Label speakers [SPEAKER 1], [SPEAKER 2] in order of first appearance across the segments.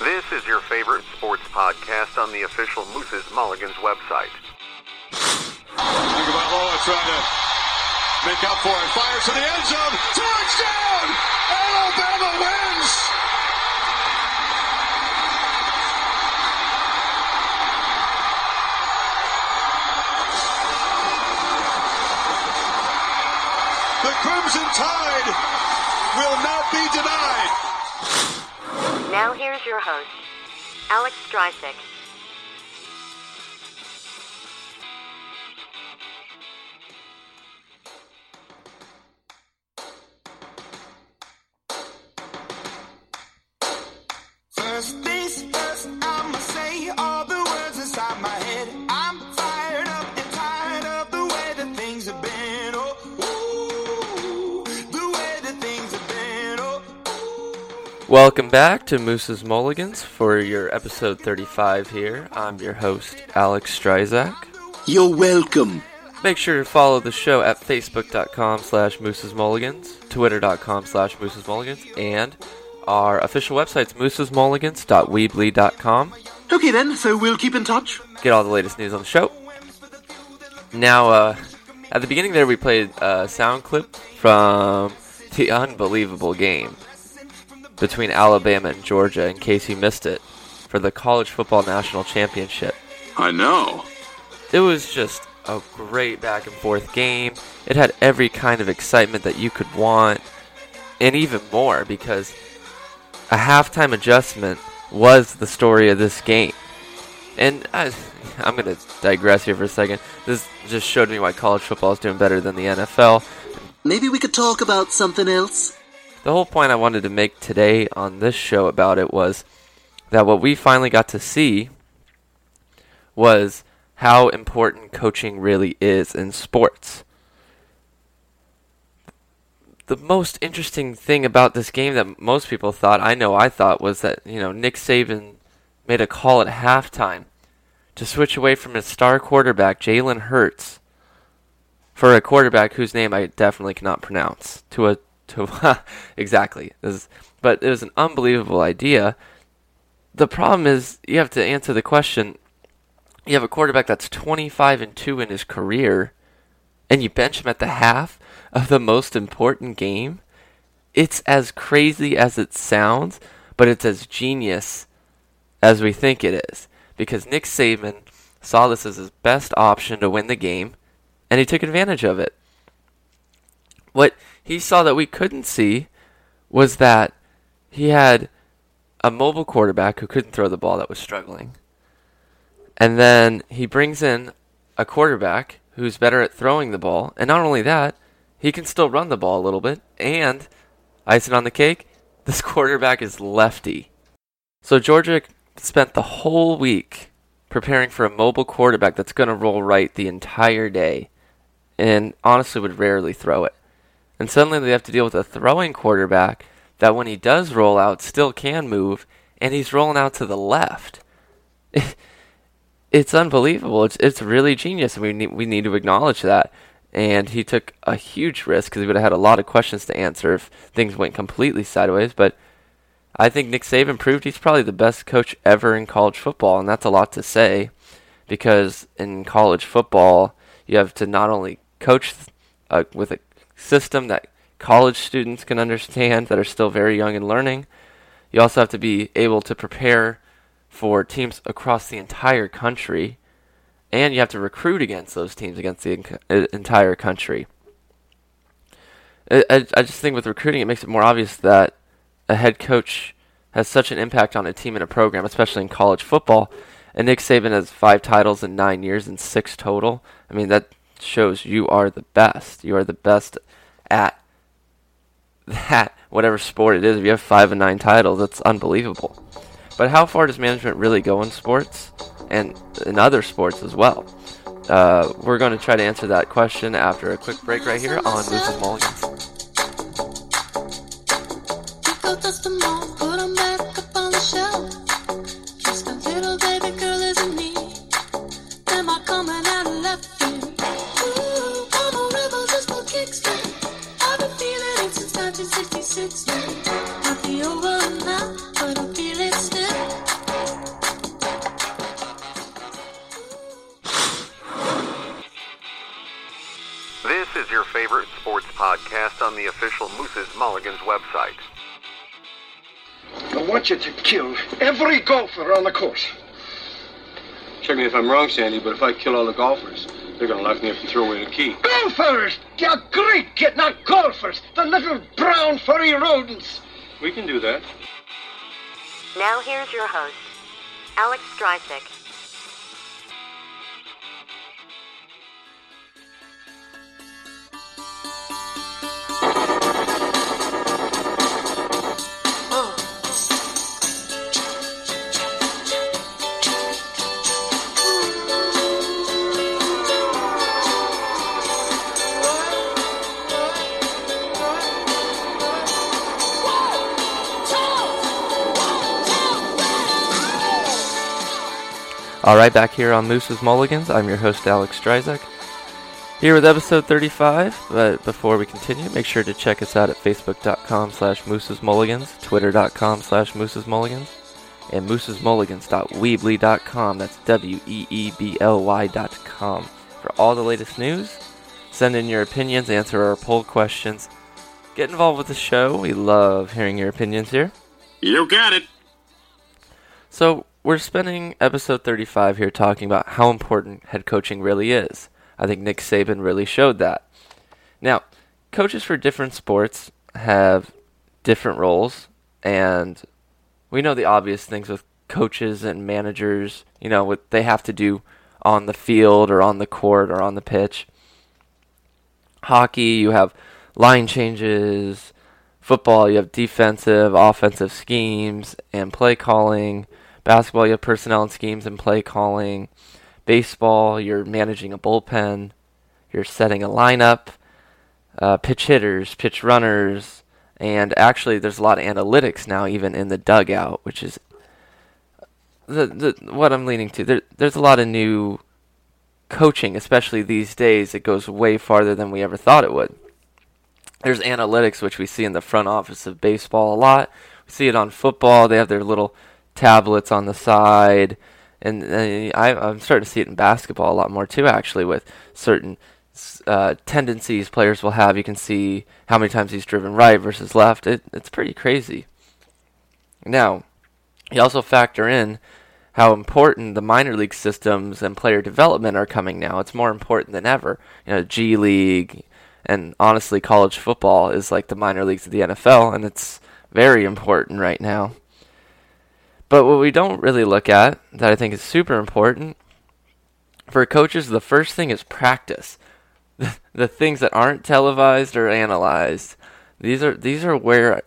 [SPEAKER 1] This is your favorite sports podcast on the official Moose's Mulligans website.
[SPEAKER 2] Tagovailoa trying to make up for it. Fires to the end zone. Touchdown! Alabama wins! The Crimson Tide will not be denied.
[SPEAKER 3] Now here's your host, Alex Streisig.
[SPEAKER 4] Welcome back to Moose's Mulligans for your episode 35 here. I'm your host, Alex Stryzak.
[SPEAKER 5] You're welcome.
[SPEAKER 4] Make sure to follow the show at facebook.com slash Moose's Mulligans, twitter.com slash Moose's Mulligans, and our official website's moosesmulligans.weebly.com.
[SPEAKER 5] Okay then, so we'll keep in touch.
[SPEAKER 4] Get all the latest news on the show. Now, uh, at the beginning there, we played a sound clip from the unbelievable game between Alabama and Georgia, in case you missed it, for the College Football National Championship.
[SPEAKER 2] I know.
[SPEAKER 4] It was just a great back and forth game. It had every kind of excitement that you could want, and even more because a halftime adjustment was the story of this game. And I, I'm going to digress here for a second. This just showed me why college football is doing better than the NFL.
[SPEAKER 5] Maybe we could talk about something else.
[SPEAKER 4] The whole point I wanted to make today on this show about it was that what we finally got to see was how important coaching really is in sports. The most interesting thing about this game that most people thought, I know I thought, was that, you know, Nick Saban made a call at halftime to switch away from his star quarterback, Jalen Hurts, for a quarterback whose name I definitely cannot pronounce. To a to exactly. But it was an unbelievable idea. The problem is you have to answer the question. You have a quarterback that's 25 and 2 in his career and you bench him at the half of the most important game. It's as crazy as it sounds, but it's as genius as we think it is because Nick Saban saw this as his best option to win the game and he took advantage of it. What he saw that we couldn't see was that he had a mobile quarterback who couldn't throw the ball that was struggling. And then he brings in a quarterback who's better at throwing the ball. And not only that, he can still run the ball a little bit. And, icing on the cake, this quarterback is lefty. So Georgia spent the whole week preparing for a mobile quarterback that's going to roll right the entire day and honestly would rarely throw it. And suddenly they have to deal with a throwing quarterback that when he does roll out still can move and he's rolling out to the left. it's unbelievable. It's it's really genius and we need we need to acknowledge that. And he took a huge risk because he would have had a lot of questions to answer if things went completely sideways, but I think Nick Saban proved he's probably the best coach ever in college football, and that's a lot to say because in college football, you have to not only coach uh, with a system that college students can understand that are still very young and learning, you also have to be able to prepare for teams across the entire country, and you have to recruit against those teams against the en- uh, entire country. I, I I just think with recruiting, it makes it more obvious that a head coach has such an impact on a team and a program, especially in college football. And Nick Saban has five titles in nine years and six total. I mean, that shows you are the best. You are the best at that, whatever sport it is. If you have five and nine titles, that's unbelievable. But how far does management really go in sports and in other sports as well? Uh, we're going to try to answer that question after a quick break right here on Moose's Mulligan.
[SPEAKER 6] On the
[SPEAKER 1] official Moose's Mulligans website.
[SPEAKER 7] I want you to kill every golfer on the course.
[SPEAKER 2] Check me if I'm wrong, Sandy, but if I kill all the golfers, they're gonna lock me up and throw away the key.
[SPEAKER 7] Golfers! You great kid, not golfers! The little brown furry rodents!
[SPEAKER 2] We can do that.
[SPEAKER 3] Now here's your host, Alex Streisick.
[SPEAKER 4] All right, back here on Moose's Mulligans, I'm your host Alex Stryzek. Here with episode 35. But before we continue, make sure to check us out at facebook.com slash Moose's Mulligans, twitter.com slash Moose's Mulligans, and moosesmulligans.weebly.com. That's W-E-E-B-L-Y dot com. For all the latest news, send in your opinions, answer our poll questions, get involved with the show. We love hearing your opinions here.
[SPEAKER 2] You got it.
[SPEAKER 4] So, we're spending episode 35 here talking about how important head coaching really is. I think Nick Saban really showed that. Now, coaches for different sports have different roles, and we know the obvious things with coaches and managers, you know, what they have to do on the field or on the court or on the pitch. Hockey, you have line changes. Football, you have defensive, offensive schemes and play calling. Basketball, you have personnel and schemes and play calling. Baseball, you're managing a bullpen. You're setting a lineup. Uh, pinch hitters, pinch runners, and actually, there's a lot of analytics now, even in the dugout, which is the, the what I'm leaning to. There, there's a lot of new coaching, especially these days. It goes way farther than we ever thought it would. There's analytics, which we see in the front office of baseball a lot. We see it on football. They have their little tablets on the side, and uh, I, I'm starting to see it in basketball a lot more too. Actually, with certain uh, tendencies players will have, you can see how many times he's driven right versus left. It, it's pretty crazy. Now, you also factor in how important the minor league systems and player development are coming now. It's more important than ever. You know, G League and honestly, college football is like the minor leagues of the NFL, and it's very important right now. But what we don't really look at, that I think is super important, for coaches, the first thing is practice. The, things that aren't televised or analyzed. These are these are where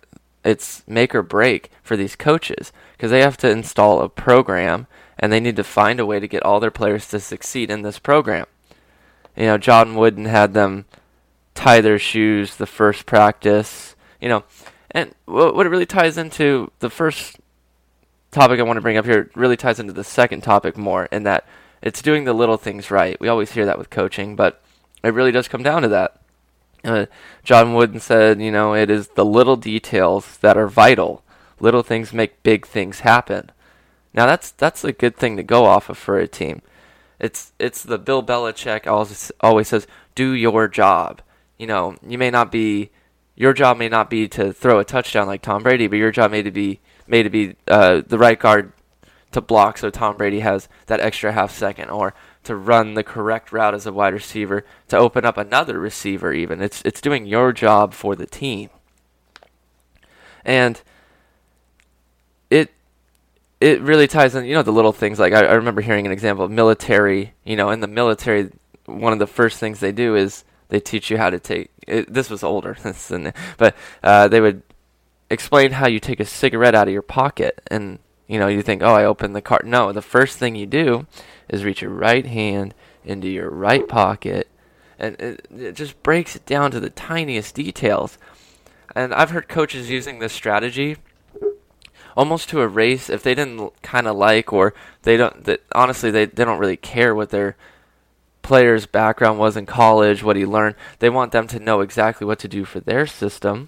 [SPEAKER 4] it's make or break for these coaches because they have to install a program and they need to find a way to get all their players to succeed in this program. You know, John Wooden had them tie their shoes the first practice. You know, and what it really ties into the first topic I want to bring up here really ties into the second topic more in that it's doing the little things right. We always hear that with coaching, but it really does come down to that. Uh, John Wooden said, you know, it is the little details that are vital. Little things make big things happen. Now that's that's a good thing to go off of for a team. It's it's the Bill Belichick always always says, do your job. You know, you may not be your job may not be to throw a touchdown like Tom Brady, but your job may to be may to be uh, the right guard to block so Tom Brady has that extra half second, or to run the correct route as a wide receiver to open up another receiver. Even it's it's doing your job for the team, and it it really ties in. You know the little things like I, I remember hearing an example of military. You know, in the military, one of the first things they do is they teach you how to take. It, this was older, but uh, they would explain how you take a cigarette out of your pocket and you know you think oh i open the cart. No the first thing you do is reach your right hand into your right pocket and it, it just breaks it down to the tiniest details. And i've heard coaches using this strategy almost to erase if they didn't kind of like or they don't that honestly they, they don't really care what their player's background was in college what he learned. They want them to know exactly what to do for their system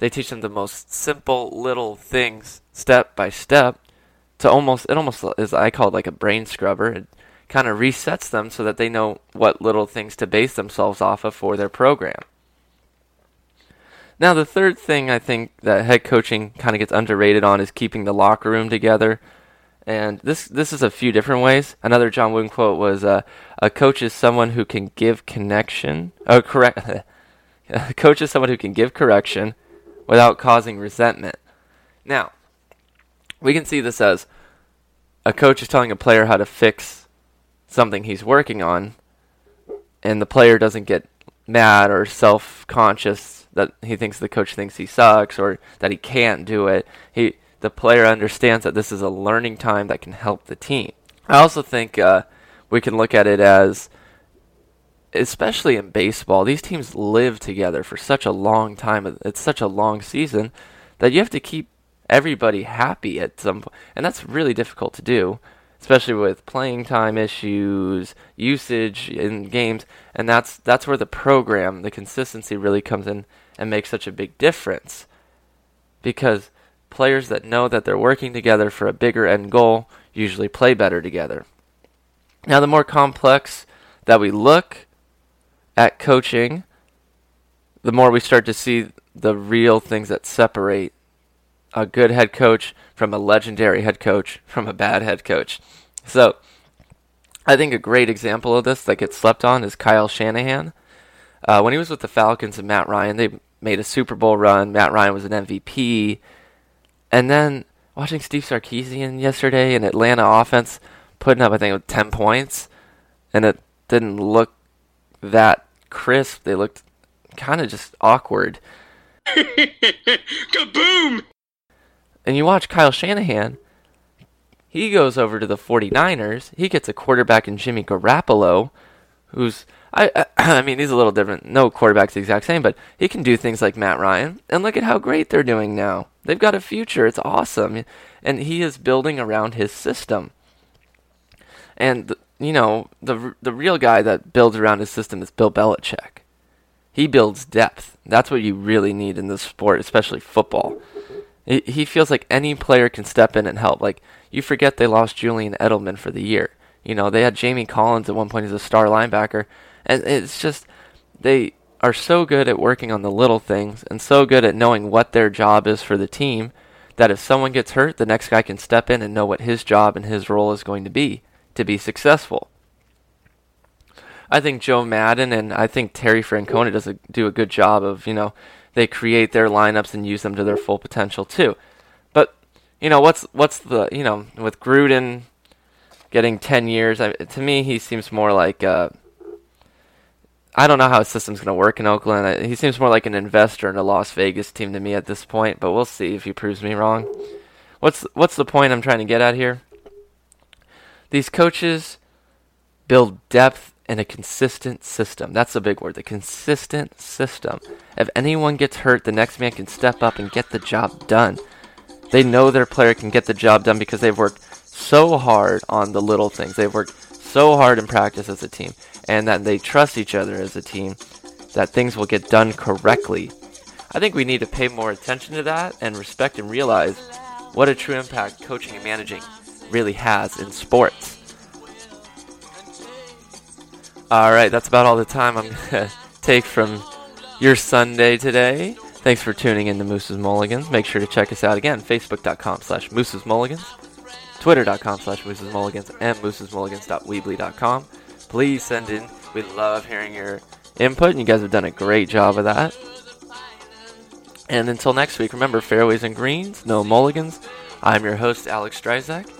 [SPEAKER 4] they teach them the most simple little things step by step to almost it almost is I call it like a brain scrubber. It kind of resets them so that they know what little things to base themselves off of for their program. Now, the third thing I think that head coaching kind of gets underrated on is keeping the locker room together. And this this is a few different ways. Another John Wooden quote was, uh, "A coach is someone who can give connection. Oh, correct. a coach is someone who can give correction without causing resentment." Now, we can see this as a coach is telling a player how to fix something he's working on, and the player doesn't get mad or self-conscious that he thinks the coach thinks he sucks or that he can't do it. He the player understands that this is a learning time that can help the team. I also think uh, we can look at it as, especially in baseball, these teams live together for such a long time. It's such a long season that you have to keep everybody happy at some point, and that's really difficult to do especially with playing time issues, usage in games, and that's that's where the program, the consistency really comes in and makes such a big difference. Because players that know that they're working together for a bigger end goal usually play better together. Now, the more complex that we look at coaching, the more we start to see the real things that separate a good head coach from a legendary head coach from a bad head coach. So, I think a great example of this that gets slept on is Kyle Shanahan. Uh, when he was with the Falcons and Matt Ryan, they made a Super Bowl run. Matt Ryan was an MVP. And then watching Steve Sarkisian yesterday in Atlanta offense putting up, I think, 10 points, and it didn't look that crisp. They looked kind of just awkward.
[SPEAKER 2] Kaboom!
[SPEAKER 4] And you watch Kyle Shanahan, he goes over to the 49ers. He gets a quarterback in Jimmy Garoppolo, who's I, I I mean he's a little different. No quarterback's the exact same, but he can do things like Matt Ryan. And look at how great they're doing now. They've got a future. It's awesome. And he is building around his system. And you know, the the real guy that builds around his system is Bill Belichick. He builds depth. That's what you really need in this sport, especially football. He he feels like any player can step in and help. Like you forget they lost Julian Edelman for the year. You know, they had Jamie Collins at one point as a star linebacker, and it's just they are so good at working on the little things and so good at knowing what their job is for the team that if someone gets hurt, the next guy can step in and know what his job and his role is going to be to be successful. I think Joe Maddon and I think Terry Francona does a, do a good job of, you know, they create their lineups and use them to their full potential too. But, you know, what's what's the, you know, with Gruden getting 10 years, I, to me he seems more like uh, I don't know how his system's going to work in Oakland. He seems more like an investor in a Las Vegas team to me at this point, but we'll see if he proves me wrong. What's what's the point I'm trying to get at here? These coaches build depth in a consistent system. That's the big word, the consistent system. If anyone gets hurt, the next man can step up and get the job done. They know their player can get the job done because they've worked so hard on the little things. They've worked so hard in practice as a team and that they trust each other as a team that things will get done correctly. I think we need to pay more attention to that and respect and realize what a true impact coaching and managing really has in sports. All right, that's about all the time I'm going to take from your Sunday today. Thanks for tuning in to Moose's Mulligans. Make sure to check us out again, facebook.com slash Moose's Mulligans, twitter.com slash Moose's Mulligans, and moosesmulligans.weebly.com. Please send in. We love hearing your input, and you guys have done a great job of that. And until next week, remember fairways and greens, no mulligans. I'm your host, Alex Stryzak.